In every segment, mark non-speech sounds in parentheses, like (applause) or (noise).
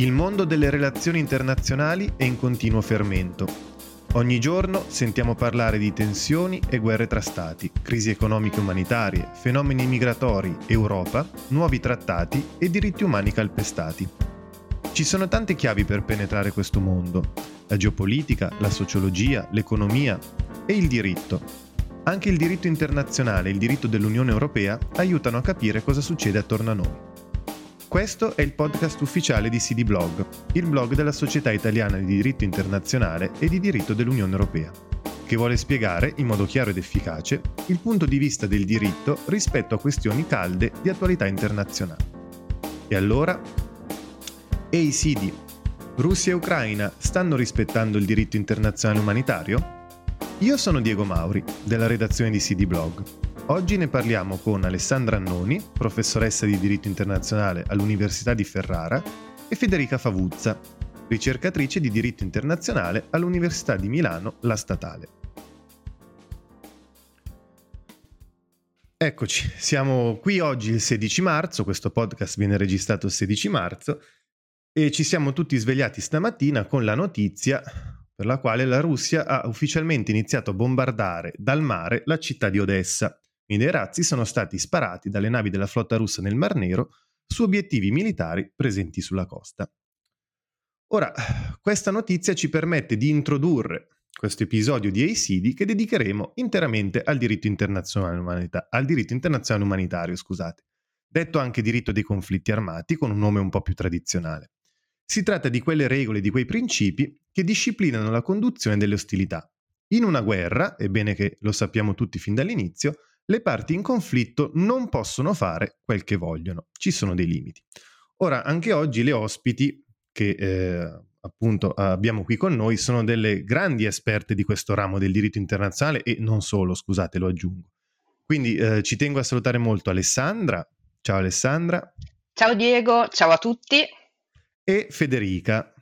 Il mondo delle relazioni internazionali è in continuo fermento. Ogni giorno sentiamo parlare di tensioni e guerre tra stati, crisi economiche e umanitarie, fenomeni migratori, Europa, nuovi trattati e diritti umani calpestati. Ci sono tante chiavi per penetrare questo mondo, la geopolitica, la sociologia, l'economia e il diritto. Anche il diritto internazionale e il diritto dell'Unione Europea aiutano a capire cosa succede attorno a noi. Questo è il podcast ufficiale di CD Blog, il blog della Società Italiana di Diritto Internazionale e di Diritto dell'Unione Europea, che vuole spiegare in modo chiaro ed efficace il punto di vista del diritto rispetto a questioni calde di attualità internazionale. E allora? Ehi CD, Russia e Ucraina stanno rispettando il diritto internazionale umanitario? Io sono Diego Mauri, della redazione di CD Blog Oggi ne parliamo con Alessandra Annoni, professoressa di diritto internazionale all'Università di Ferrara, e Federica Favuzza, ricercatrice di diritto internazionale all'Università di Milano, la Statale. Eccoci, siamo qui oggi il 16 marzo, questo podcast viene registrato il 16 marzo e ci siamo tutti svegliati stamattina con la notizia per la quale la Russia ha ufficialmente iniziato a bombardare dal mare la città di Odessa i dei razzi sono stati sparati dalle navi della flotta russa nel Mar Nero su obiettivi militari presenti sulla costa. Ora, questa notizia ci permette di introdurre questo episodio di ACD che dedicheremo interamente al diritto internazionale, umanita- al diritto internazionale umanitario, scusate, detto anche diritto dei conflitti armati con un nome un po' più tradizionale. Si tratta di quelle regole, di quei principi che disciplinano la conduzione delle ostilità. In una guerra, è bene che lo sappiamo tutti fin dall'inizio, le parti in conflitto non possono fare quel che vogliono, ci sono dei limiti. Ora, anche oggi le ospiti che eh, appunto abbiamo qui con noi sono delle grandi esperte di questo ramo del diritto internazionale e non solo, scusate, lo aggiungo. Quindi eh, ci tengo a salutare molto Alessandra. Ciao Alessandra. Ciao Diego, ciao a tutti. E Federica.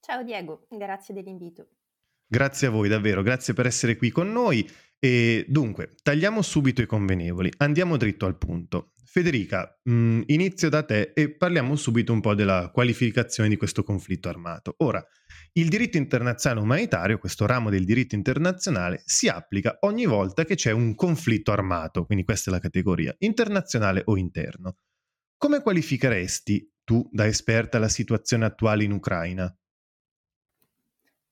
Ciao Diego, grazie dell'invito. Grazie a voi davvero, grazie per essere qui con noi. E dunque, tagliamo subito i convenevoli, andiamo dritto al punto. Federica, mh, mm, inizio da te e parliamo subito un po' della qualificazione di questo conflitto armato. Ora, il diritto internazionale umanitario, questo ramo del diritto internazionale, si applica ogni volta che c'è un conflitto armato, quindi questa è la categoria, internazionale o interno. Come qualificheresti tu, da esperta, la situazione attuale in Ucraina?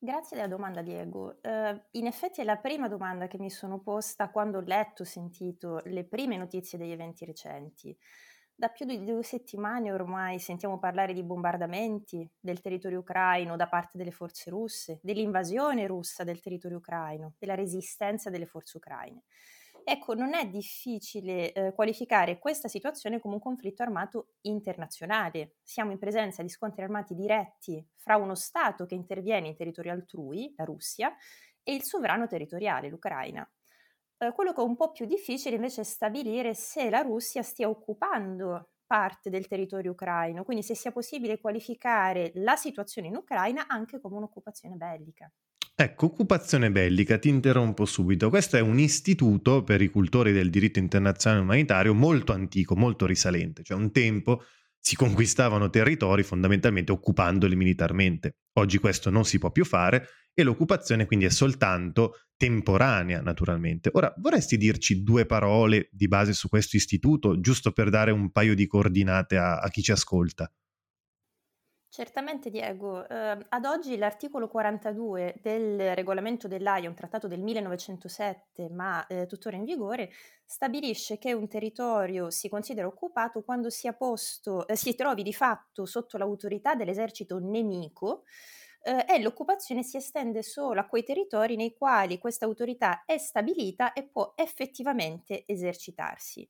Grazie della domanda Diego. Uh, in effetti è la prima domanda che mi sono posta quando ho letto, sentito le prime notizie degli eventi recenti. Da più di due settimane ormai sentiamo parlare di bombardamenti del territorio ucraino da parte delle forze russe, dell'invasione russa del territorio ucraino, della resistenza delle forze ucraine. Ecco, non è difficile eh, qualificare questa situazione come un conflitto armato internazionale. Siamo in presenza di scontri armati diretti fra uno Stato che interviene in territorio altrui, la Russia, e il sovrano territoriale, l'Ucraina. Eh, quello che è un po' più difficile invece è stabilire se la Russia stia occupando parte del territorio ucraino, quindi se sia possibile qualificare la situazione in Ucraina anche come un'occupazione bellica. Ecco, occupazione bellica, ti interrompo subito. Questo è un istituto per i cultori del diritto internazionale umanitario molto antico, molto risalente. Cioè un tempo si conquistavano territori fondamentalmente occupandoli militarmente. Oggi questo non si può più fare e l'occupazione quindi è soltanto temporanea, naturalmente. Ora, vorresti dirci due parole di base su questo istituto, giusto per dare un paio di coordinate a, a chi ci ascolta? Certamente Diego, eh, ad oggi l'articolo 42 del regolamento dell'AIA, un trattato del 1907 ma eh, tuttora in vigore, stabilisce che un territorio si considera occupato quando sia posto, eh, si trovi di fatto sotto l'autorità dell'esercito nemico eh, e l'occupazione si estende solo a quei territori nei quali questa autorità è stabilita e può effettivamente esercitarsi.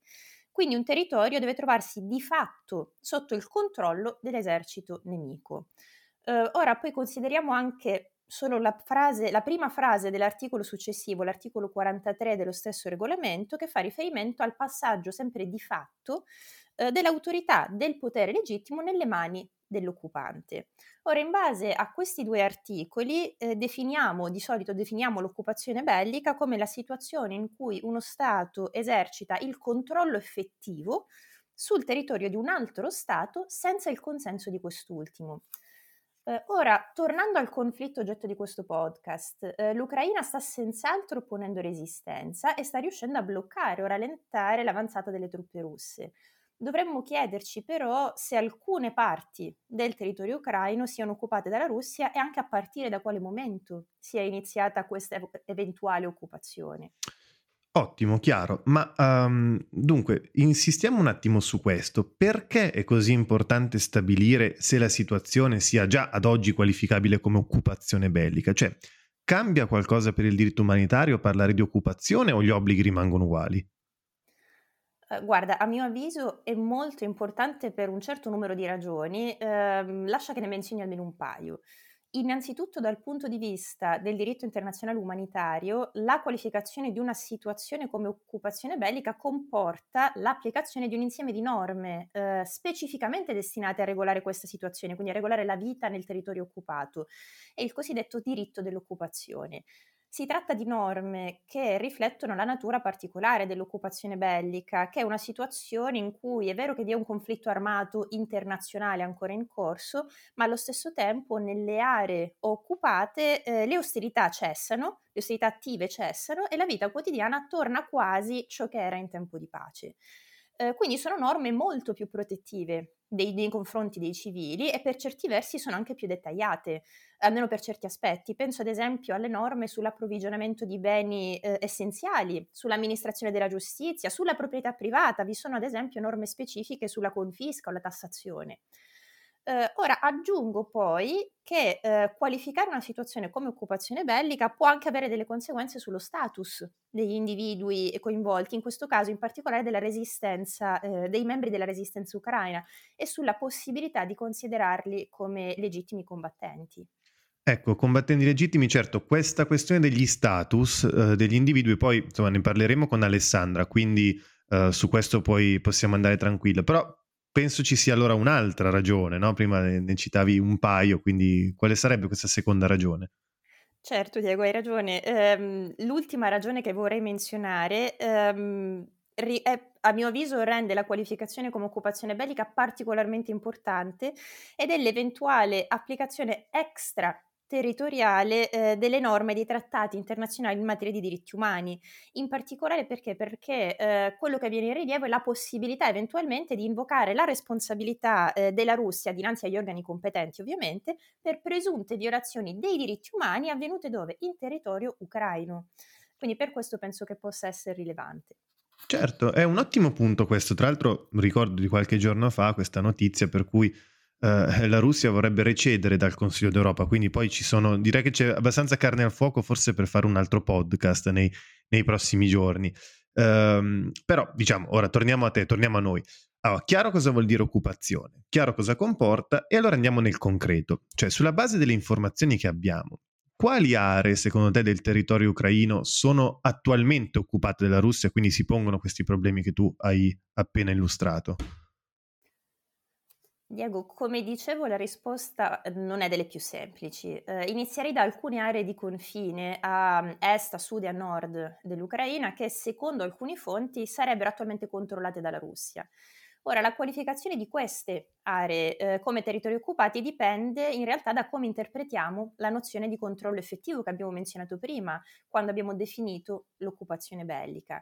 Quindi un territorio deve trovarsi di fatto sotto il controllo dell'esercito nemico. Eh, ora poi consideriamo anche solo la, frase, la prima frase dell'articolo successivo, l'articolo 43 dello stesso regolamento, che fa riferimento al passaggio sempre di fatto eh, dell'autorità del potere legittimo nelle mani dell'occupante. Ora, in base a questi due articoli, eh, definiamo, di solito definiamo l'occupazione bellica come la situazione in cui uno Stato esercita il controllo effettivo sul territorio di un altro Stato senza il consenso di quest'ultimo. Eh, ora, tornando al conflitto oggetto di questo podcast, eh, l'Ucraina sta senz'altro ponendo resistenza e sta riuscendo a bloccare o rallentare l'avanzata delle truppe russe. Dovremmo chiederci però se alcune parti del territorio ucraino siano occupate dalla Russia e anche a partire da quale momento sia iniziata questa eventuale occupazione. Ottimo, chiaro, ma um, dunque insistiamo un attimo su questo. Perché è così importante stabilire se la situazione sia già ad oggi qualificabile come occupazione bellica? Cioè, cambia qualcosa per il diritto umanitario parlare di occupazione o gli obblighi rimangono uguali? Uh, guarda, a mio avviso è molto importante per un certo numero di ragioni, uh, lascia che ne menzioni almeno un paio. Innanzitutto dal punto di vista del diritto internazionale umanitario, la qualificazione di una situazione come occupazione bellica comporta l'applicazione di un insieme di norme eh, specificamente destinate a regolare questa situazione, quindi a regolare la vita nel territorio occupato, è il cosiddetto diritto dell'occupazione. Si tratta di norme che riflettono la natura particolare dell'occupazione bellica, che è una situazione in cui è vero che vi è un conflitto armato internazionale ancora in corso, ma allo stesso tempo nelle aree occupate eh, le ostilità cessano, le ostilità attive cessano e la vita quotidiana torna quasi ciò che era in tempo di pace. Eh, quindi sono norme molto più protettive dei, nei confronti dei civili e per certi versi sono anche più dettagliate, almeno per certi aspetti. Penso ad esempio alle norme sull'approvvigionamento di beni eh, essenziali, sull'amministrazione della giustizia, sulla proprietà privata, vi sono ad esempio norme specifiche sulla confisca o la tassazione. Eh, ora aggiungo poi che eh, qualificare una situazione come occupazione bellica può anche avere delle conseguenze sullo status degli individui coinvolti, in questo caso in particolare della resistenza, eh, dei membri della resistenza ucraina e sulla possibilità di considerarli come legittimi combattenti. Ecco, combattenti legittimi, certo, questa questione degli status eh, degli individui, poi insomma ne parleremo con Alessandra, quindi eh, su questo poi possiamo andare tranquillo, però penso ci sia allora un'altra ragione, no? Prima ne citavi un paio, quindi quale sarebbe questa seconda ragione? Certo, Diego, hai ragione. Ehm, l'ultima ragione che vorrei menzionare ehm, ri- è, a mio avviso rende la qualificazione come occupazione bellica particolarmente importante ed è l'eventuale applicazione extra territoriale eh, delle norme dei trattati internazionali in materia di diritti umani. In particolare perché? Perché eh, quello che viene in rilievo è la possibilità eventualmente di invocare la responsabilità eh, della Russia dinanzi agli organi competenti, ovviamente, per presunte violazioni dei diritti umani avvenute dove? In territorio ucraino. Quindi per questo penso che possa essere rilevante. Certo, è un ottimo punto questo. Tra l'altro ricordo di qualche giorno fa questa notizia per cui eh, la Russia vorrebbe recedere dal Consiglio d'Europa, quindi poi ci sono, direi che c'è abbastanza carne al fuoco forse per fare un altro podcast nei, nei prossimi giorni. Um, però diciamo, ora torniamo a te, torniamo a noi. Allora, chiaro cosa vuol dire occupazione, chiaro cosa comporta e allora andiamo nel concreto, cioè sulla base delle informazioni che abbiamo, quali aree secondo te del territorio ucraino sono attualmente occupate dalla Russia, quindi si pongono questi problemi che tu hai appena illustrato? Diego, come dicevo, la risposta eh, non è delle più semplici. Eh, inizierei da alcune aree di confine a mm, est, a sud e a nord dell'Ucraina che secondo alcune fonti sarebbero attualmente controllate dalla Russia. Ora, la qualificazione di queste aree eh, come territori occupati dipende in realtà da come interpretiamo la nozione di controllo effettivo che abbiamo menzionato prima, quando abbiamo definito l'occupazione bellica.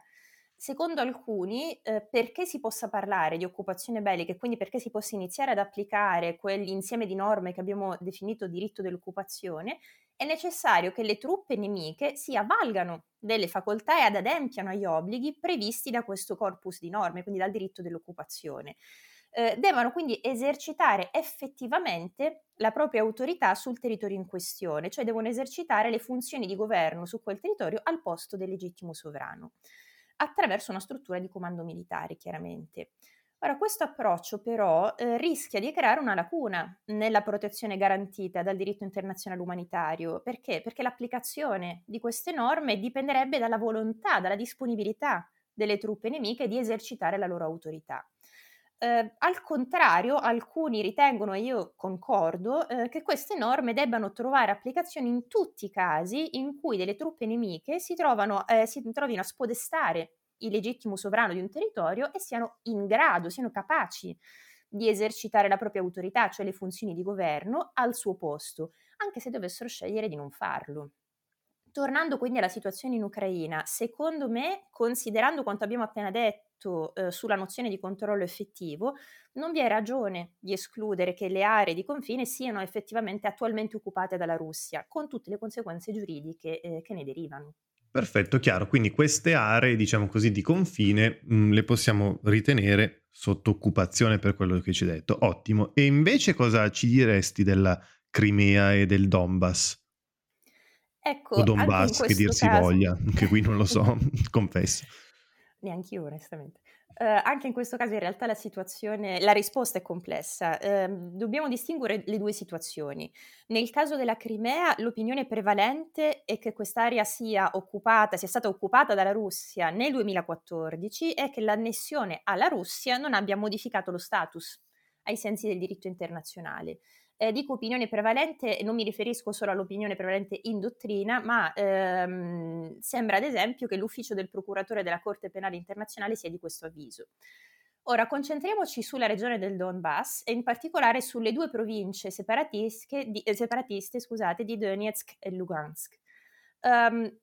Secondo alcuni, eh, perché si possa parlare di occupazione bellica e quindi perché si possa iniziare ad applicare quell'insieme di norme che abbiamo definito diritto dell'occupazione, è necessario che le truppe nemiche si avvalgano delle facoltà e ad adempiano agli obblighi previsti da questo corpus di norme, quindi dal diritto dell'occupazione. Eh, devono quindi esercitare effettivamente la propria autorità sul territorio in questione, cioè devono esercitare le funzioni di governo su quel territorio al posto del legittimo sovrano attraverso una struttura di comando militare, chiaramente. Ora, questo approccio però eh, rischia di creare una lacuna nella protezione garantita dal diritto internazionale umanitario. Perché? Perché l'applicazione di queste norme dipenderebbe dalla volontà, dalla disponibilità delle truppe nemiche di esercitare la loro autorità. Eh, al contrario, alcuni ritengono, e io concordo, eh, che queste norme debbano trovare applicazione in tutti i casi in cui delle truppe nemiche si, trovano, eh, si trovino a spodestare il legittimo sovrano di un territorio e siano in grado, siano capaci di esercitare la propria autorità, cioè le funzioni di governo, al suo posto, anche se dovessero scegliere di non farlo. Tornando quindi alla situazione in Ucraina, secondo me, considerando quanto abbiamo appena detto eh, sulla nozione di controllo effettivo, non vi è ragione di escludere che le aree di confine siano effettivamente attualmente occupate dalla Russia, con tutte le conseguenze giuridiche eh, che ne derivano. Perfetto, chiaro. Quindi queste aree, diciamo così, di confine mh, mm, le possiamo ritenere sotto occupazione per quello che ci hai detto. Ottimo. E invece cosa ci diresti della Crimea e del Donbass? Ecco, o Donbass, che dir si voglia, che qui non lo so, (laughs) (laughs) confesso. Neanche io, onestamente. Uh, anche in questo caso in realtà la situazione, la risposta è complessa. Uh, dobbiamo distinguere le due situazioni. Nel caso della Crimea l'opinione prevalente è che quest'area sia occupata, sia stata occupata dalla Russia nel 2014 e che l'annessione alla Russia non abbia modificato lo status ai sensi del diritto internazionale. Eh, dico opinione prevalente, non mi riferisco solo all'opinione prevalente in dottrina, ma ehm, sembra ad esempio che l'ufficio del procuratore della Corte Penale Internazionale sia di questo avviso. Ora concentriamoci sulla regione del Donbass e in particolare sulle due province separatiste di, eh, separatiste, scusate, di Donetsk e Lugansk. Um,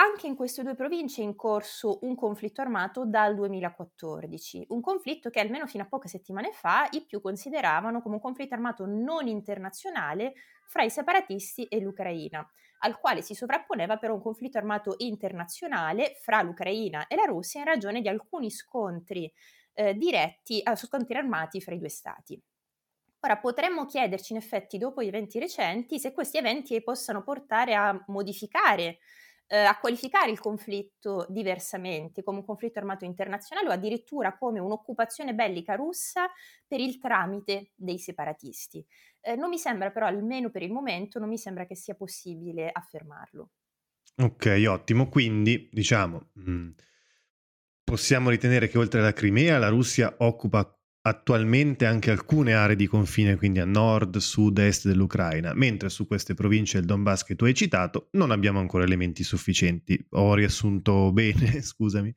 anche in queste due province è in corso un conflitto armato dal 2014, un conflitto che almeno fino a poche settimane fa i più consideravano come un conflitto armato non internazionale fra i separatisti e l'Ucraina, al quale si sovrapponeva però un conflitto armato internazionale fra l'Ucraina e la Russia in ragione di alcuni scontri eh, diretti, eh, scontri armati fra i due stati. Ora potremmo chiederci in effetti dopo gli eventi recenti se questi eventi possano portare a modificare eh, a qualificare il conflitto diversamente, come un conflitto armato internazionale o addirittura come un'occupazione bellica russa per il tramite dei separatisti. Eh, non mi sembra però, almeno per il momento, non mi sembra che sia possibile affermarlo. Ok, ottimo. Quindi, diciamo, mh, mm, possiamo ritenere che oltre alla Crimea la Russia occupa attualmente anche alcune aree di confine, quindi a nord, sud, est dell'Ucraina, mentre su queste province del Donbass che tu hai citato non abbiamo ancora elementi sufficienti. Ho riassunto (laughs) bene, scusami.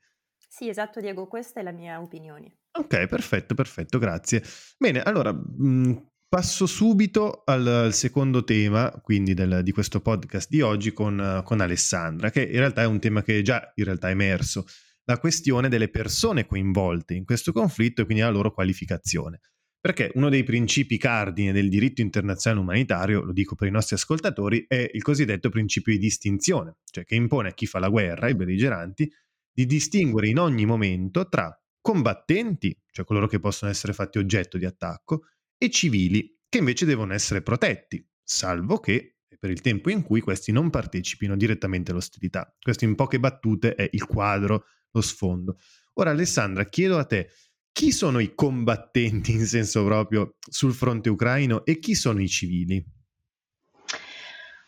Sì, esatto Diego, questa è la mia opinione. Ok, perfetto, perfetto, grazie. Bene, allora mh, mm, passo subito al, al, secondo tema, quindi del, di questo podcast di oggi con, con Alessandra, che in realtà è un tema che già in realtà è emerso la questione delle persone coinvolte in questo conflitto e quindi la loro qualificazione. Perché uno dei principi cardine del diritto internazionale umanitario, lo dico per i nostri ascoltatori, è il cosiddetto principio di distinzione, cioè che impone a chi fa la guerra, ai belligeranti, di distinguere in ogni momento tra combattenti, cioè coloro che possono essere fatti oggetto di attacco, e civili, che invece devono essere protetti, salvo che per il tempo in cui questi non partecipino direttamente all'ostilità. Questo in poche battute è il quadro lo sfondo. Ora Alessandra, chiedo a te, chi sono i combattenti in senso proprio sul fronte ucraino e chi sono i civili?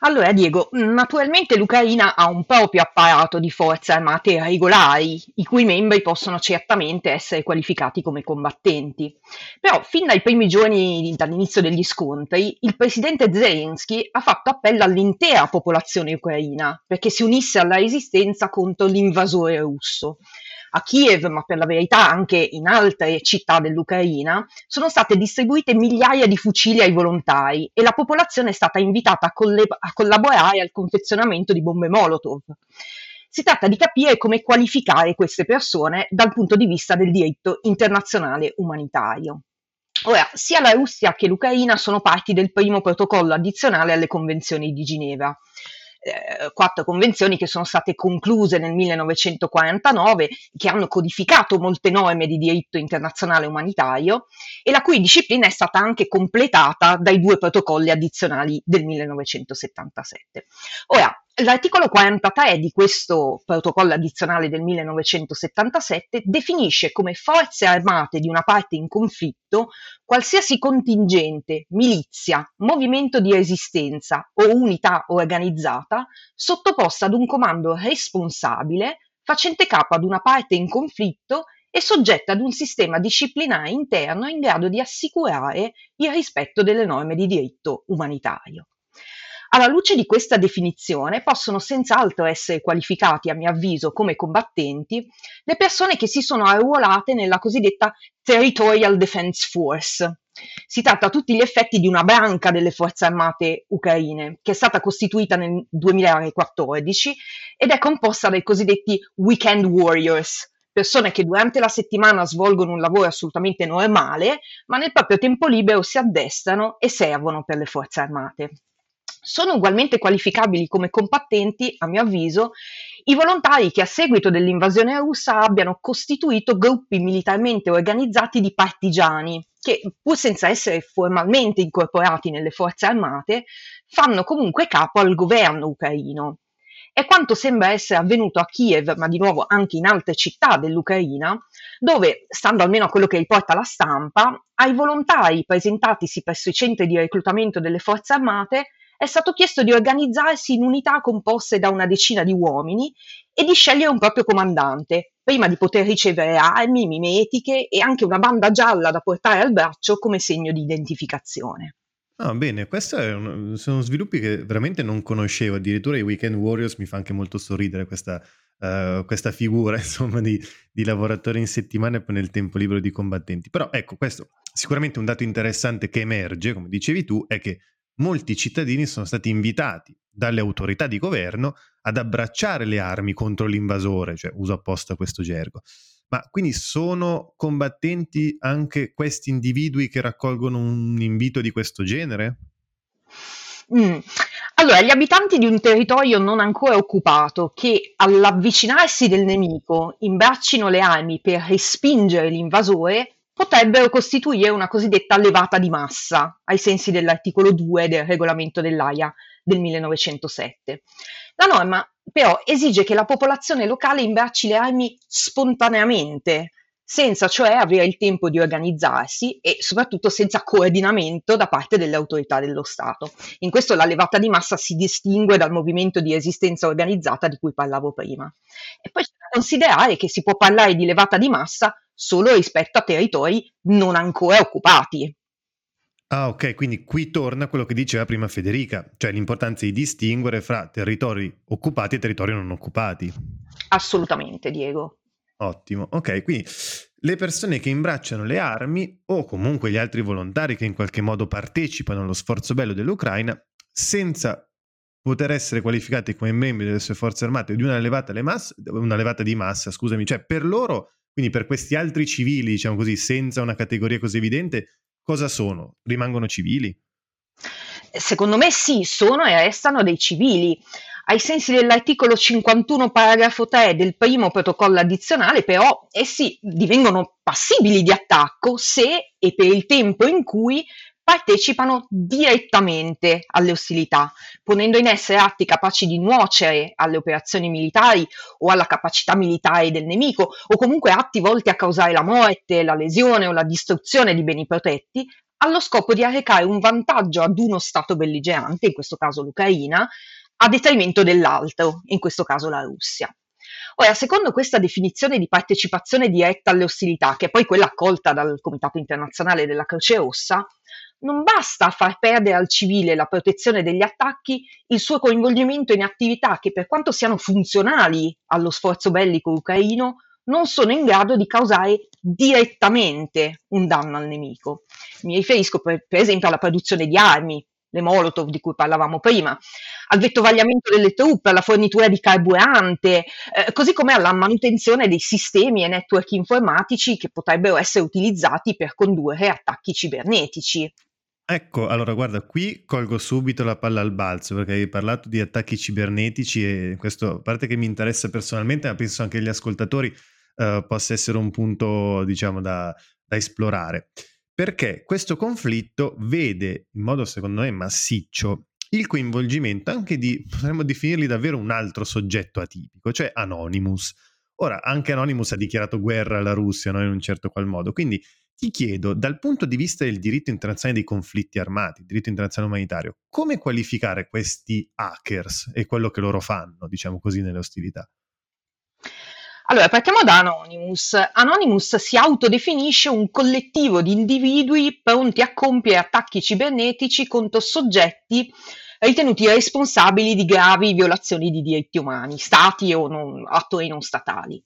Allora, Diego, naturalmente l'Ucraina ha un proprio apparato di forze armate regolari, i cui membri possono certamente essere qualificati come combattenti. Però, fin dai primi giorni dall'inizio degli scontri, il presidente Zelensky ha fatto appello all'intera popolazione ucraina perché si unisse alla resistenza contro l'invasore russo a Kiev, ma per la verità anche in altre città dell'Ucraina, sono state distribuite migliaia di fucili ai volontari e la popolazione è stata invitata a, colle- a collaborare al confezionamento di bombe Molotov. Si tratta di capire come qualificare queste persone dal punto di vista del diritto internazionale umanitario. Ora, sia la Russia che l'Ucraina sono parti del primo protocollo addizionale alle convenzioni di Ginevra eh, quattro convenzioni che sono state concluse nel 1949, che hanno codificato molte norme di diritto internazionale umanitario e la cui disciplina è stata anche completata dai due protocolli addizionali del 1977. Ora, L'articolo 43 di questo protocollo addizionale del 1977 definisce come forze armate di una parte in conflitto qualsiasi contingente, milizia, movimento di resistenza o unità organizzata sottoposta ad un comando responsabile facente capo ad una parte in conflitto e soggetta ad un sistema disciplinare interno in grado di assicurare il rispetto delle norme di diritto umanitario. Alla luce di questa definizione possono senz'altro essere qualificati, a mio avviso, come combattenti le persone che si sono arruolate nella cosiddetta Territorial Defense Force. Si tratta a tutti gli effetti di una branca delle forze armate ucraine, che è stata costituita nel 2014 ed è composta dai cosiddetti Weekend Warriors, persone che durante la settimana svolgono un lavoro assolutamente normale, ma nel proprio tempo libero si addestrano e servono per le forze armate. Sono ugualmente qualificabili come combattenti, a mio avviso, i volontari che a seguito dell'invasione russa abbiano costituito gruppi militarmente organizzati di partigiani, che pur senza essere formalmente incorporati nelle forze armate, fanno comunque capo al governo ucraino. È quanto sembra essere avvenuto a Kiev, ma di nuovo anche in altre città dell'Ucraina, dove, stando almeno a quello che riporta la stampa, ai volontari presentatisi presso i centri di reclutamento delle forze armate è stato chiesto di organizzarsi in unità composte da una decina di uomini e di scegliere un proprio comandante, prima di poter ricevere armi, mimetiche e anche una banda gialla da portare al braccio come segno di identificazione. Ah, bene, questi sono sviluppi che veramente non conoscevo, addirittura i Weekend Warriors mi fa anche molto sorridere questa, uh, questa figura (laughs) insomma, di, di lavoratori in settimana e poi nel tempo libero di combattenti. Però ecco, questo sicuramente un dato interessante che emerge, come dicevi tu, è che molti cittadini sono stati invitati dalle autorità di governo ad abbracciare le armi contro l'invasore, cioè uso apposta questo gergo. Ma quindi sono combattenti anche questi individui che raccolgono un invito di questo genere? Mm. Allora, gli abitanti di un territorio non ancora occupato che all'avvicinarsi del nemico imbraccino le armi per respingere l'invasore potrebbero costituire una cosiddetta levata di massa, ai sensi dell'articolo 2 del regolamento dell'AIA del 1907. La norma però esige che la popolazione locale imbracci le armi spontaneamente, senza cioè avere il tempo di organizzarsi e soprattutto senza coordinamento da parte delle autorità dello Stato. In questo la levata di massa si distingue dal movimento di resistenza organizzata di cui parlavo prima. E poi c'è da considerare che si può parlare di levata di massa solo rispetto a territori non ancora occupati. Ah, ok, quindi qui torna quello che diceva prima Federica, cioè l'importanza di distinguere fra territori occupati e territori non occupati. Assolutamente, Diego. Ottimo, ok, quindi le persone che imbracciano le armi o comunque gli altri volontari che in qualche modo partecipano allo sforzo bello dell'Ucraina, senza poter essere qualificati come membri delle sue forze armate di una levata, masse, una levata di massa, scusami, cioè per loro quindi per questi altri civili, diciamo così, senza una categoria così evidente, cosa sono? Rimangono civili? Secondo me sì, sono e restano dei civili. Ai sensi dell'articolo 51 paragrafo 3 del primo protocollo addizionale, però, essi divengono passibili di attacco se e per il tempo in cui partecipano direttamente alle ostilità, ponendo in essere atti capaci di nuocere alle operazioni militari o alla capacità militare del nemico, o comunque atti volti a causare la morte, la lesione o la distruzione di beni protetti, allo scopo di arrecare un vantaggio ad uno Stato belligerante, in questo caso l'Ucraina, a detrimento dell'altro, in questo caso la Russia. Ora, secondo questa definizione di partecipazione diretta alle ostilità, che è poi quella accolta dal Comitato internazionale della Croce Rossa, non basta far perdere al civile la protezione degli attacchi il suo coinvolgimento in attività che, per quanto siano funzionali allo sforzo bellico ucraino, non sono in grado di causare direttamente un danno al nemico. Mi riferisco per, per esempio alla produzione di armi, le Molotov di cui parlavamo prima, al vettovagliamento delle truppe, alla fornitura di carburante, eh, così come alla manutenzione dei sistemi e network informatici che potrebbero essere utilizzati per condurre attacchi cibernetici. Ecco, allora guarda, qui colgo subito la palla al balzo perché hai parlato di attacchi cibernetici e questo, a parte che mi interessa personalmente, ma penso anche agli ascoltatori eh, possa essere un punto, diciamo, da, da esplorare. Perché questo conflitto vede in modo, secondo me, massiccio il coinvolgimento anche di, potremmo definirli davvero un altro soggetto atipico, cioè Anonymous. Ora, anche Anonymous ha dichiarato guerra alla Russia no? in un certo qual modo, quindi ti chiedo, dal punto di vista del diritto internazionale dei conflitti armati, diritto internazionale umanitario, come qualificare questi hackers e quello che loro fanno, diciamo così, nelle ostilità? Allora, partiamo da Anonymous. Anonymous si autodefinisce un collettivo di individui pronti a compiere attacchi cibernetici contro soggetti ritenuti responsabili di gravi violazioni di diritti umani, stati o non, attori non statali.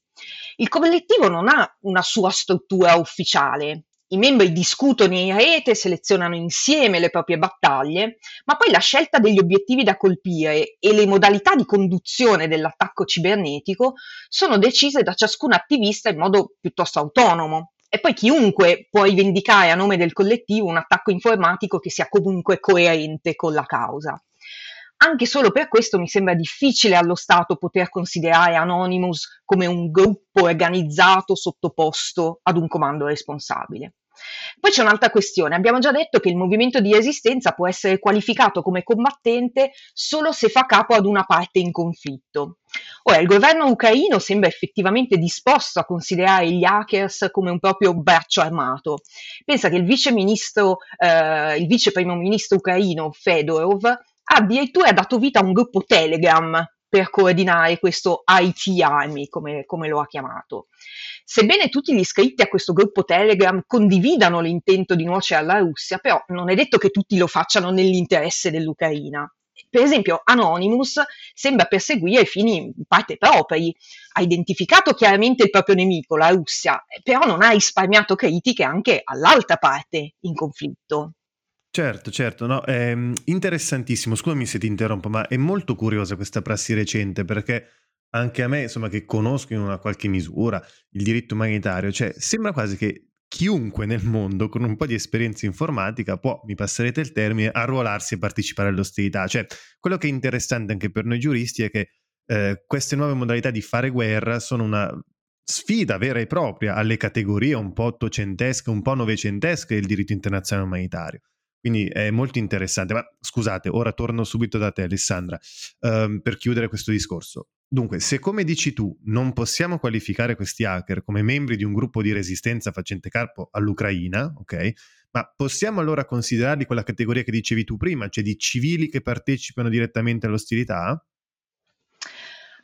Il collettivo non ha una sua struttura ufficiale, i membri discutono in rete, selezionano insieme le proprie battaglie, ma poi la scelta degli obiettivi da colpire e le modalità di conduzione dell'attacco cibernetico sono decise da ciascun attivista in modo piuttosto autonomo. E poi chiunque può rivendicare a nome del collettivo un attacco informatico che sia comunque coerente con la causa. Anche solo per questo mi sembra difficile allo Stato poter considerare Anonymous come un gruppo organizzato sottoposto ad un comando responsabile. Poi c'è un'altra questione. Abbiamo già detto che il movimento di resistenza può essere qualificato come combattente solo se fa capo ad una parte in conflitto. Ora, il governo ucraino sembra effettivamente disposto a considerare gli hackers come un proprio braccio armato. Pensa che il vice ministro, eh, il vice primo ministro ucraino Fedorov ha addirittura dato vita a un gruppo Telegram per coordinare questo IT Army, come, come lo ha chiamato. Sebbene tutti gli iscritti a questo gruppo Telegram condividano l'intento di nuocere alla Russia, però non è detto che tutti lo facciano nell'interesse dell'Ucraina. Per esempio, Anonymous sembra perseguire fini in parte propri, ha identificato chiaramente il proprio nemico, la Russia, però non ha risparmiato critiche anche all'altra parte in conflitto. Certo, certo, no, è mm, interessantissimo. Scusami se ti interrompo, ma è molto curiosa questa prassi recente perché anche a me, insomma, che conosco in una qualche misura il diritto umanitario, cioè sembra quasi che chiunque nel mondo con un po' di esperienza informatica può, mi passerete il termine, arruolarsi e partecipare all'ostilità. Cioè, quello che è interessante anche per noi giuristi è che eh, queste nuove modalità di fare guerra sono una sfida vera e propria alle categorie un po' ottocentesche, un po' novecentesche del diritto internazionale umanitario. Quindi è molto interessante. Ma scusate, ora torno subito da te, Alessandra, um, per chiudere questo discorso. Dunque, se come dici tu non possiamo qualificare questi hacker come membri di un gruppo di resistenza facente capo all'Ucraina, ok? Ma possiamo allora considerarli quella categoria che dicevi tu prima, cioè di civili che partecipano direttamente all'ostilità?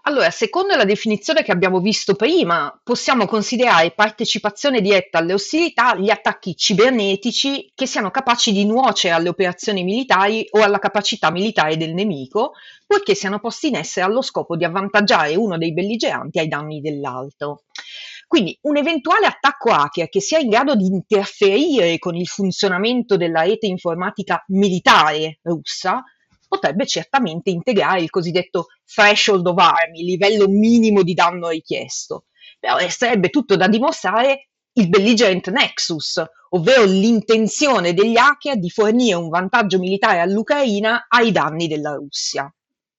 Allora, secondo la definizione che abbiamo visto prima, possiamo considerare partecipazione diretta alle ostilità gli attacchi cibernetici che siano capaci di nuocere alle operazioni militari o alla capacità militare del nemico, poiché siano posti in essere allo scopo di avvantaggiare uno dei belligeranti ai danni dell'altro. Quindi un eventuale attacco hacker che sia in grado di interferire con il funzionamento della rete informatica militare russa potrebbe certamente integrare il cosiddetto threshold of harm, il livello minimo di danno richiesto. Però resterebbe tutto da dimostrare il belligerent nexus, ovvero l'intenzione degli hacker di fornire un vantaggio militare all'Ucraina ai danni della Russia.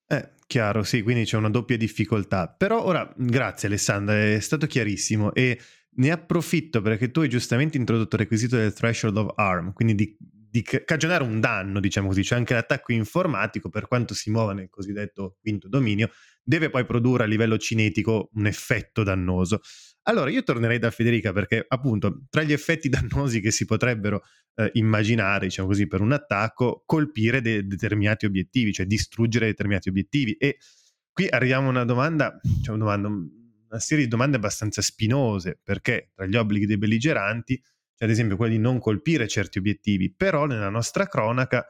Eh, chiaro, sì, quindi c'è una doppia difficoltà. Però ora, grazie Alessandra, è stato chiarissimo e ne approfitto perché tu hai giustamente introdotto il requisito del threshold of harm, quindi di di cagionare un danno, diciamo così, cioè anche l'attacco informatico, per quanto si muova nel cosiddetto quinto dominio, deve poi produrre a livello cinetico un effetto dannoso. Allora io tornerei da Federica perché appunto tra gli effetti (laughs) dannosi che si potrebbero eh, immaginare, diciamo così, per un attacco, colpire de- determinati obiettivi, cioè distruggere determinati obiettivi. E qui arriviamo a una domanda, cioè una, domanda, una serie di domande abbastanza spinose, perché tra gli obblighi dei belligeranti cioè ad esempio quello di non colpire certi obiettivi, però nella nostra cronaca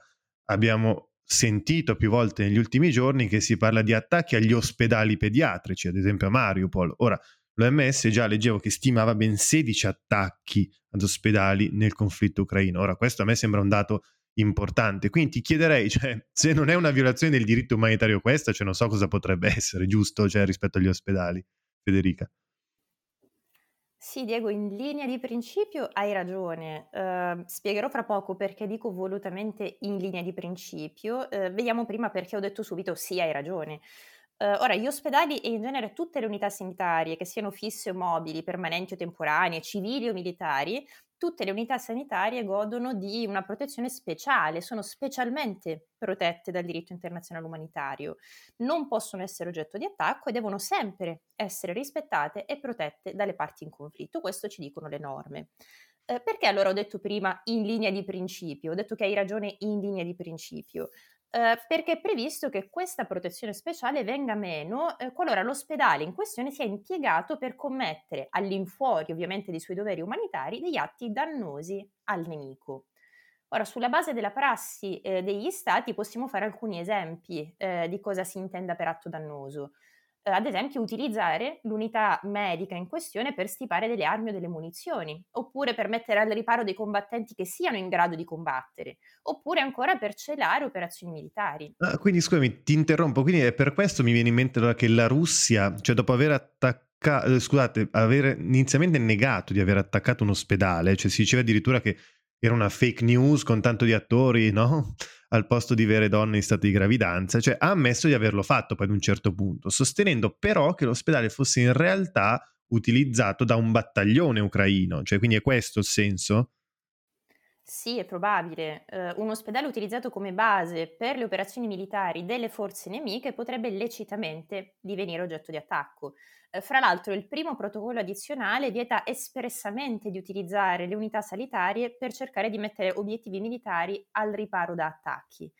abbiamo sentito più volte negli ultimi giorni che si parla di attacchi agli ospedali pediatrici, ad esempio a Mariupol. Ora, l'OMS già leggevo che stimava ben 16 attacchi ad ospedali nel conflitto ucraino. Ora, questo a me sembra un dato importante. Quindi ti chiederei, (laughs) cioè, se non è una violazione del diritto umanitario questa, cioè non so cosa potrebbe essere, giusto, cioè, rispetto agli ospedali. Federica. Sì, Diego, in linea di principio hai ragione. Ehm, spiegherò fra poco perché dico volutamente in linea di principio. Ehm, vediamo prima perché ho detto subito sì, hai ragione. Ehm, ora, gli ospedali e in genere tutte le unità sanitarie, che siano fisse o mobili, permanenti o temporanee, civili o militari, tutte le unità sanitarie godono di una protezione speciale, sono specialmente protette dal diritto internazionale umanitario, non possono essere oggetto di attacco e devono sempre essere rispettate e protette dalle parti in conflitto, questo ci dicono le norme. Eh, perché allora ho detto prima in linea di principio? Ho detto che hai ragione in linea di principio. Eh, perché è previsto che questa protezione speciale venga meno eh, qualora l'ospedale in questione sia impiegato per commettere, all'infuori ovviamente dei suoi doveri umanitari, degli atti dannosi al nemico. Ora, sulla base della prassi eh, degli stati possiamo fare alcuni esempi di cosa si intenda per atto dannoso. Eh, ad esempio, utilizzare l'unità medica in questione per stipare delle armi o delle munizioni, oppure per mettere al riparo dei combattenti che siano in grado di combattere, oppure ancora per celare operazioni militari. Ah, quindi scusami, ti interrompo, quindi è per questo mi viene in mente che la Russia, cioè dopo aver attaccato, eh, scusate, aver inizialmente negato di aver attaccato un ospedale, cioè si diceva addirittura che era una fake news con tanto di attori, no? (laughs) Al posto di vere donne in stato di gravidanza, cioè ha ammesso di averlo fatto poi ad un certo punto, sostenendo però che l'ospedale fosse in realtà utilizzato da un battaglione ucraino, cioè quindi è questo il senso? Sì, è probabile. Eh, un ospedale utilizzato come base per le operazioni militari delle forze nemiche potrebbe lecitamente divenire oggetto di attacco. Eh, fra l'altro, il primo protocollo addizionale vieta espressamente di utilizzare le unità sanitarie per cercare di mettere obiettivi militari al riparo da attacchi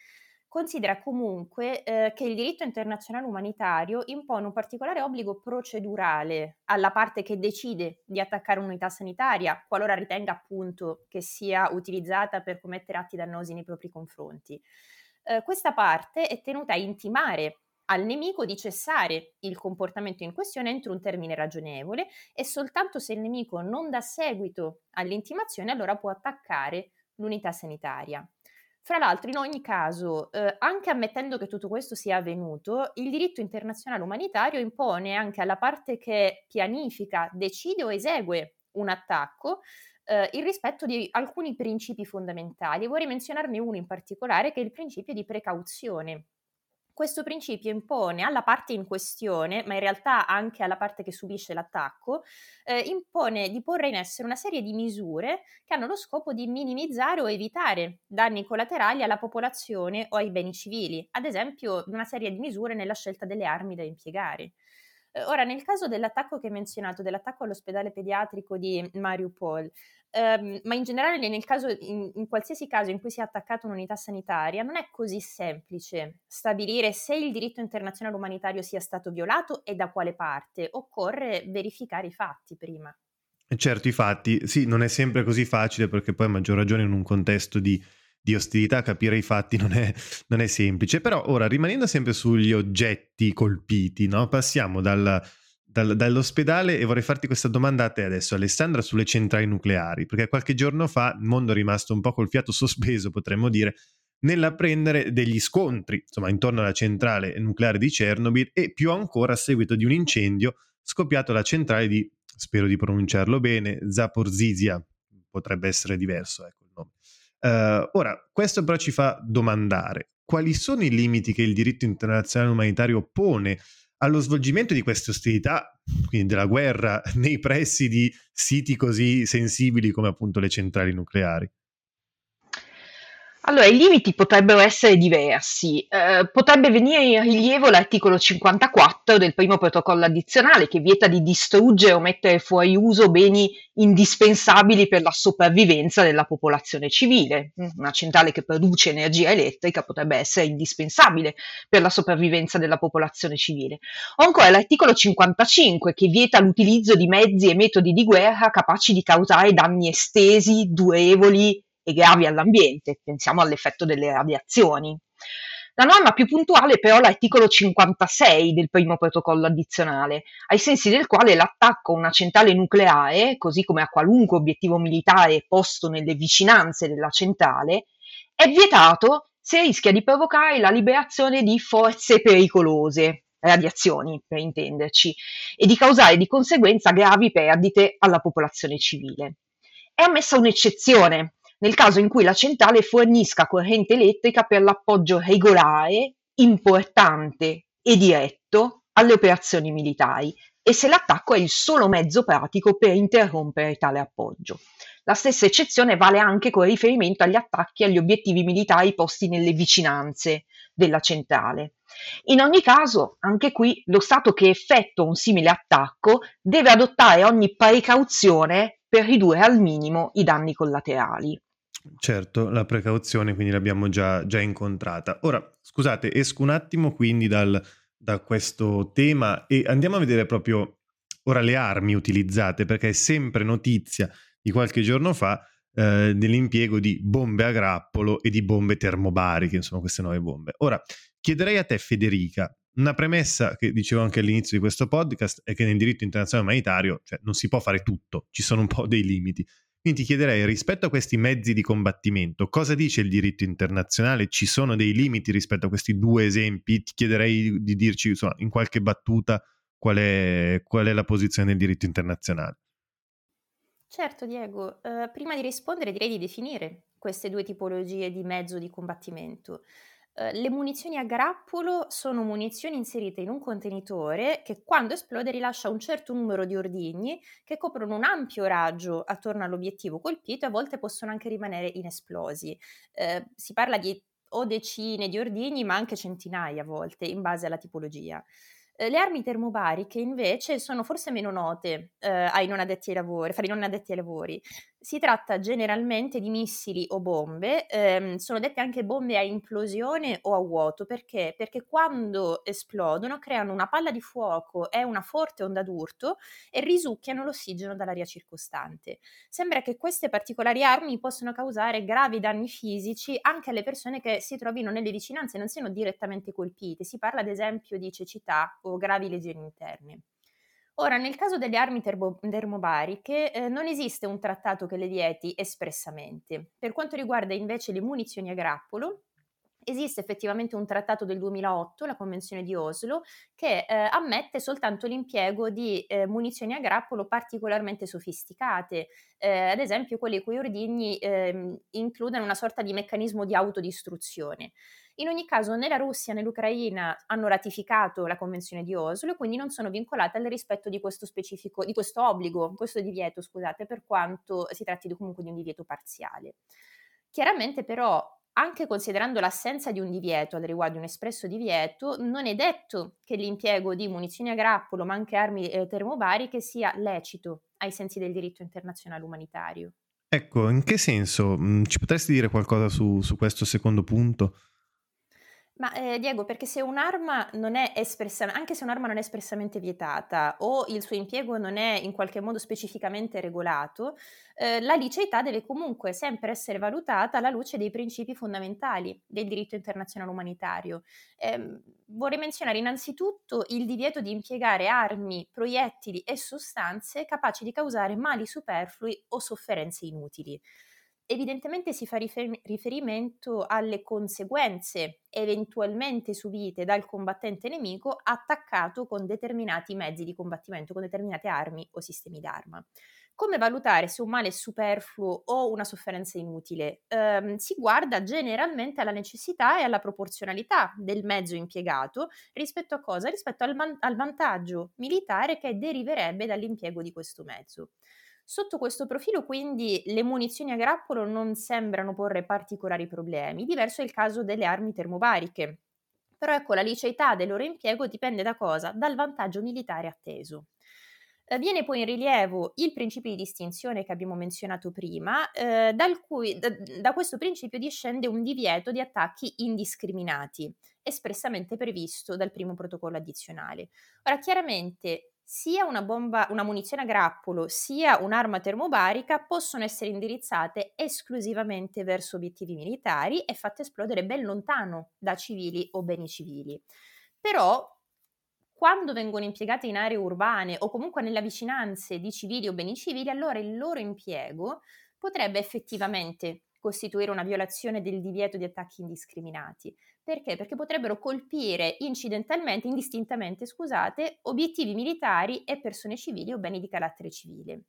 considera comunque eh, che il diritto internazionale umanitario impone un particolare obbligo procedurale alla parte che decide di attaccare un'unità sanitaria, qualora ritenga appunto che sia utilizzata per commettere atti dannosi nei propri confronti. Eh, questa parte è tenuta a intimare al nemico di cessare il comportamento in questione entro un termine ragionevole e soltanto se il nemico non dà seguito all'intimazione allora può attaccare l'unità sanitaria. Fra l'altro, in ogni caso, eh, anche ammettendo che tutto questo sia avvenuto, il diritto internazionale umanitario impone anche alla parte che pianifica, decide o esegue un attacco eh, il rispetto di alcuni principi fondamentali. Vorrei menzionarne uno in particolare che è il principio di precauzione. Questo principio impone alla parte in questione, ma in realtà anche alla parte che subisce l'attacco, eh, impone di porre in essere una serie di misure che hanno lo scopo di minimizzare o evitare danni collaterali alla popolazione o ai beni civili, ad esempio una serie di misure nella scelta delle armi da impiegare. Eh, ora, nel caso dell'attacco che hai menzionato, dell'attacco all'ospedale pediatrico di Mariupol, ehm, ma in generale nel caso, in, in, qualsiasi caso in cui sia attaccata un'unità sanitaria, non è così semplice stabilire se il diritto internazionale umanitario sia stato violato e da quale parte. Occorre verificare i fatti prima. Certo, i fatti, sì, non è sempre così facile perché poi a maggior ragione in un contesto di di ostilità, capire i fatti non è, non è semplice. Però ora, rimanendo sempre sugli oggetti colpiti, no? passiamo dal, dal, dall'ospedale e vorrei farti questa domanda a te adesso, Alessandra, sulle centrali nucleari, perché qualche giorno fa il mondo è rimasto un po' col fiato sospeso, potremmo dire, nell'apprendere degli scontri, insomma, intorno alla centrale nucleare di Chernobyl e più ancora a seguito di un incendio scoppiato alla centrale di, spero di pronunciarlo bene, Zaporizhia, potrebbe essere diverso, ecco il nome. Uh, ora, questo però ci fa domandare quali sono i limiti che il diritto internazionale umanitario pone allo svolgimento di queste ostilità, quindi della guerra, nei pressi di siti così sensibili come appunto le centrali nucleari. Allora, i limiti potrebbero essere diversi. Eh, potrebbe venire in rilievo l'articolo 54 del primo protocollo addizionale che vieta di distruggere o mettere fuori uso beni indispensabili per la sopravvivenza della popolazione civile. Una centrale che produce energia elettrica potrebbe essere indispensabile per la sopravvivenza della popolazione civile. O ancora l'articolo 55 che vieta l'utilizzo di mezzi e metodi di guerra capaci di causare danni estesi, durevoli e gravi all'ambiente, pensiamo all'effetto delle radiazioni. La norma più puntuale però è l'articolo 56 del primo protocollo addizionale, ai sensi del quale l'attacco a una centrale nucleare, così come a qualunque obiettivo militare posto nelle vicinanze della centrale, è vietato se rischia di provocare la liberazione di forze pericolose, radiazioni per intenderci, e di causare di conseguenza gravi perdite alla popolazione civile. È ammessa un'eccezione nel caso in cui la centrale fornisca corrente elettrica per l'appoggio regolare, importante e diretto alle operazioni militari e se l'attacco è il solo mezzo pratico per interrompere tale appoggio. La stessa eccezione vale anche con riferimento agli attacchi agli obiettivi militari posti nelle vicinanze della centrale. In ogni caso, anche qui, lo Stato che effettua un simile attacco deve adottare ogni precauzione per ridurre al minimo i danni collaterali. Certo, la precauzione quindi l'abbiamo già, già incontrata. Ora, scusate, esco un attimo quindi dal, da questo tema e andiamo a vedere proprio ora le armi utilizzate, perché è sempre notizia di qualche giorno fa eh, dell'impiego di bombe a grappolo e di bombe termobariche, insomma queste nuove bombe. Ora, chiederei a te Federica, una premessa che dicevo anche all'inizio di questo podcast è che nel diritto internazionale umanitario cioè, non si può fare tutto, ci sono un po' dei limiti. Quindi ti chiederei, rispetto a questi mezzi di combattimento, cosa dice il diritto internazionale? Ci sono dei limiti rispetto a questi due esempi? Ti chiederei di dirci insomma, in qualche battuta qual è, qual è la posizione del diritto internazionale. Certo, Diego. Uh, prima di rispondere direi di definire queste due tipologie di mezzo di combattimento. Uh, le munizioni a grappolo sono munizioni inserite in un contenitore che quando esplode rilascia un certo numero di ordigni che coprono un ampio raggio attorno all'obiettivo colpito e a volte possono anche rimanere inesplosi. Uh, si parla di o decine di ordigni, ma anche centinaia a volte, in base alla tipologia. Eh, le armi termobariche invece sono forse meno note eh, ai non addetti ai lavori, fra i non addetti ai lavori. Si tratta generalmente di missili o bombe, ehm, sono dette anche bombe a implosione o a vuoto, perché? Perché quando esplodono creano una palla di fuoco e una forte onda d'urto e risucchiano l'ossigeno dall'aria circostante. Sembra che queste particolari armi possano causare gravi danni fisici anche alle persone che si trovino nelle vicinanze e non siano direttamente colpite. Si parla ad esempio di cecità o gravi lesioni interne. Ora, nel caso delle armi terbo- termobariche eh, non esiste un trattato che le vieti espressamente. Per quanto riguarda invece le munizioni a grappolo, esiste effettivamente un trattato del 2008, la Convenzione di Oslo, che eh, ammette soltanto l'impiego di eh, munizioni a grappolo particolarmente sofisticate, eh, ad esempio quelle i cui ordigni ehm, includono una sorta di meccanismo di autodistruzione. In ogni caso né la Russia né l'Ucraina hanno ratificato la Convenzione di Oslo quindi non sono vincolate al rispetto di questo specifico, di questo obbligo, questo divieto, scusate, per quanto si tratti comunque di un divieto parziale. Chiaramente però anche considerando l'assenza di un divieto, al riguardo di un espresso divieto, non è detto che l'impiego di munizioni a grappolo, ma anche armi eh, termobariche, sia lecito ai sensi del diritto internazionale umanitario. Ecco, in che senso? Mm, ci potresti dire qualcosa su, su questo secondo punto? Ma eh, Diego, perché se un'arma non è espressamente, anche se un'arma non è espressamente vietata o il suo impiego non è in qualche modo specificamente regolato, eh, la liceità deve comunque sempre essere valutata alla luce dei principi fondamentali del diritto internazionale umanitario. Eh, vorrei menzionare innanzitutto il divieto di impiegare armi, proiettili e sostanze capaci di causare mali superflui o sofferenze inutili evidentemente si fa rifer- riferimento alle conseguenze eventualmente subite dal combattente nemico attaccato con determinati mezzi di combattimento, con determinate armi o sistemi d'arma. Come valutare se un male è superfluo o una sofferenza inutile? Eh, si guarda generalmente alla necessità e alla proporzionalità del mezzo impiegato rispetto a cosa? Rispetto al, man- al vantaggio militare che deriverebbe dall'impiego di questo mezzo. Sotto questo profilo quindi le munizioni a grappolo non sembrano porre particolari problemi, diverso è il caso delle armi termobariche. Però ecco, la liceità del loro impiego dipende da cosa? Dal vantaggio militare atteso. Eh, viene poi in rilievo il principio di distinzione che abbiamo menzionato prima, eh, cui, da, da questo principio discende un divieto di attacchi indiscriminati, espressamente previsto dal primo protocollo addizionale. Ora, chiaramente sia una bomba, una munizione a grappolo, sia un'arma termobarica possono essere indirizzate esclusivamente verso obiettivi militari e fatte esplodere ben lontano da civili o beni civili. Però quando vengono impiegate in aree urbane o comunque nelle vicinanze di civili o beni civili, allora il loro impiego potrebbe effettivamente costituire una violazione del divieto di attacchi indiscriminati. Perché? Perché potrebbero colpire incidentalmente, indistintamente, scusate, obiettivi militari e persone civili o beni di carattere civile.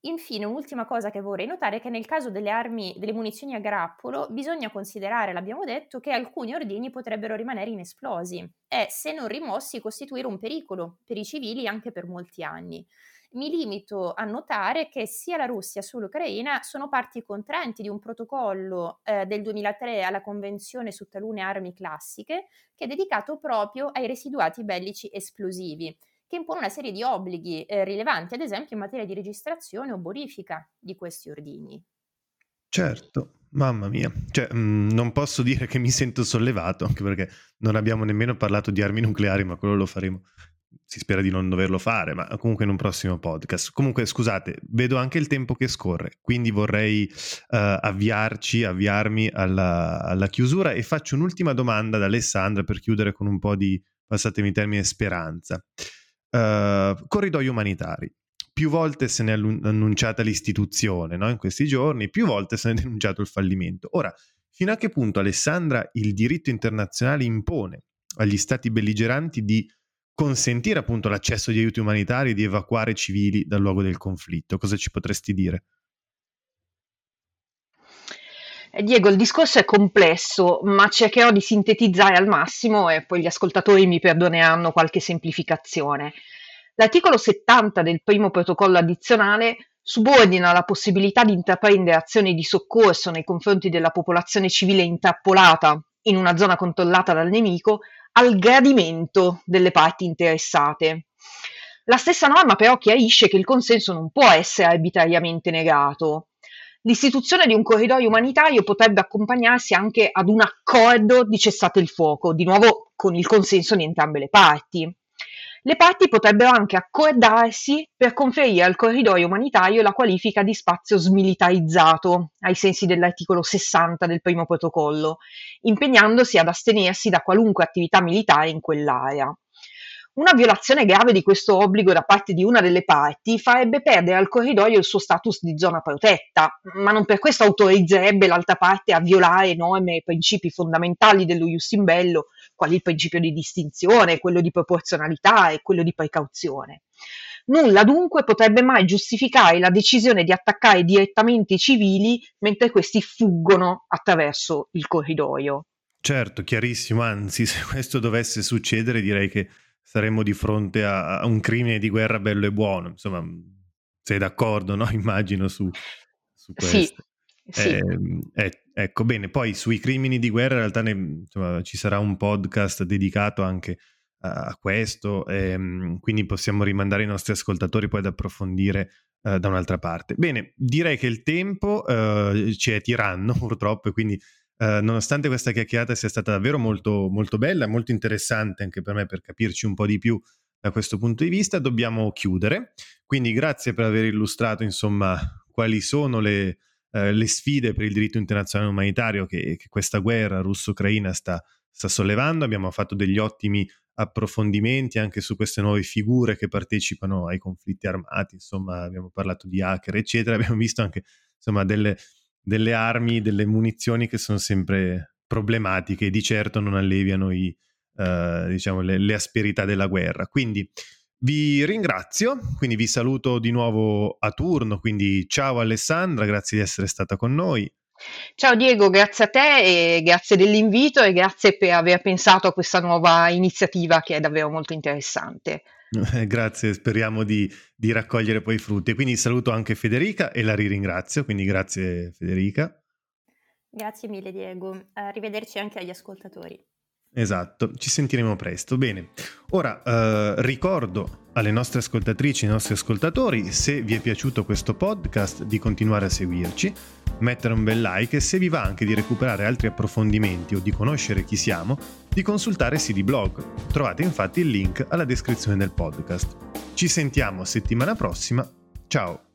Infine, un'ultima cosa che vorrei notare è che nel caso delle armi, delle munizioni a grappolo, bisogna considerare, l'abbiamo detto, che alcuni ordigni potrebbero rimanere inesplosi e, se non rimossi, costituire un pericolo per i civili anche per molti anni mi limito a notare che sia la Russia sia l'Ucraina sono parti contraenti di un protocollo eh, del 2003 alla Convenzione su talune armi classiche che è dedicato proprio ai residuati bellici esplosivi che impone una serie di obblighi eh, rilevanti, ad esempio in materia di registrazione o bonifica di questi ordigni. Certo, mamma mia, cioè, mh, mm, non posso dire che mi sento sollevato, anche perché non abbiamo nemmeno parlato di armi nucleari, ma quello lo faremo si spera di non doverlo fare, ma comunque in un prossimo podcast. Comunque, scusate, vedo anche il tempo che scorre, quindi vorrei uh, avviarci, avviarmi alla, alla, chiusura e faccio un'ultima domanda ad Alessandra per chiudere con un po' di, passatemi il termine, speranza. Uh, corridoi umanitari. Più volte se ne è annunciata l'istituzione no? in questi giorni, più volte se ne è denunciato il fallimento. Ora, fino a che punto, Alessandra, il diritto internazionale impone agli stati belligeranti di consentire appunto l'accesso di aiuti umanitari e di evacuare civili dal luogo del conflitto. Cosa ci potresti dire? Eh, Diego, il discorso è complesso, ma cercherò di sintetizzare al massimo e poi gli ascoltatori mi perdoneranno qualche semplificazione. L'articolo 70 del primo protocollo addizionale subordina la possibilità di intraprendere azioni di soccorso nei confronti della popolazione civile intrappolata in una zona controllata dal nemico al gradimento delle parti interessate. La stessa norma però chiarisce che il consenso non può essere arbitrariamente negato. L'istituzione di un corridoio umanitario potrebbe accompagnarsi anche ad un accordo di cessate il fuoco, di nuovo con il consenso di entrambe le parti. Le parti potrebbero anche accordarsi per conferire al corridoio umanitario la qualifica di spazio smilitarizzato, ai sensi dell'articolo 60 del primo protocollo, impegnandosi ad astenersi da qualunque attività militare in quell'area. Una violazione grave di questo obbligo da parte di una delle parti farebbe perdere al corridoio il suo status di zona protetta, ma non per questo autorizzerebbe l'altra parte a violare norme e principi fondamentali dello Ius in Bello, quali il principio di distinzione, quello di proporzionalità e quello di precauzione. Nulla dunque potrebbe mai giustificare la decisione di attaccare direttamente i civili mentre questi fuggono attraverso il corridoio. Certo, chiarissimo, anzi se questo dovesse succedere direi che saremmo di fronte a, a, un crimine di guerra bello e buono. Insomma, sei d'accordo, no? (laughs) Immagino su, su questo. Sì, sì. Eh, eh, ecco, bene, poi sui crimini di guerra in realtà ne, insomma, ci sarà un podcast dedicato anche a, questo, ehm, quindi possiamo rimandare i nostri ascoltatori poi ad approfondire eh, da un'altra parte. Bene, direi che il tempo eh, ci è tiranno (laughs) purtroppo, quindi Uh, nonostante questa chiacchierata sia stata davvero molto, molto bella, molto interessante anche per me per capirci un po' di più da questo punto di vista, dobbiamo chiudere. Quindi grazie per aver illustrato insomma quali sono le, uh, le sfide per il diritto internazionale umanitario che, che questa guerra russo-ucraina sta, sta sollevando. Abbiamo fatto degli ottimi approfondimenti anche su queste nuove figure che partecipano ai conflitti armati, insomma abbiamo parlato di hacker eccetera, (laughs) abbiamo visto anche insomma delle delle armi, delle munizioni che sono sempre problematiche e di certo non alleviano i, uh, diciamo, le, le, asperità della guerra. Quindi vi ringrazio, quindi vi saluto di nuovo a turno, quindi ciao Alessandra, grazie di essere stata con noi. Ciao Diego, grazie a te e grazie dell'invito e grazie per aver pensato a questa nuova iniziativa che è davvero molto interessante. (laughs) Grazie, speriamo di, di, raccogliere poi i frutti. Quindi saluto anche Federica e la ringrazio, quindi grazie Federica. Grazie mille Diego, arrivederci anche agli ascoltatori. Esatto, ci sentiremo presto. Bene, ora eh, ricordo alle nostre ascoltatrici e ai nostri ascoltatori, se vi è piaciuto questo podcast, di continuare a seguirci, mettere un bel like e se vi va anche di recuperare altri approfondimenti o di conoscere chi siamo, di consultare CD Blog. Trovate infatti il link alla descrizione del podcast. Ci sentiamo settimana prossima. Ciao!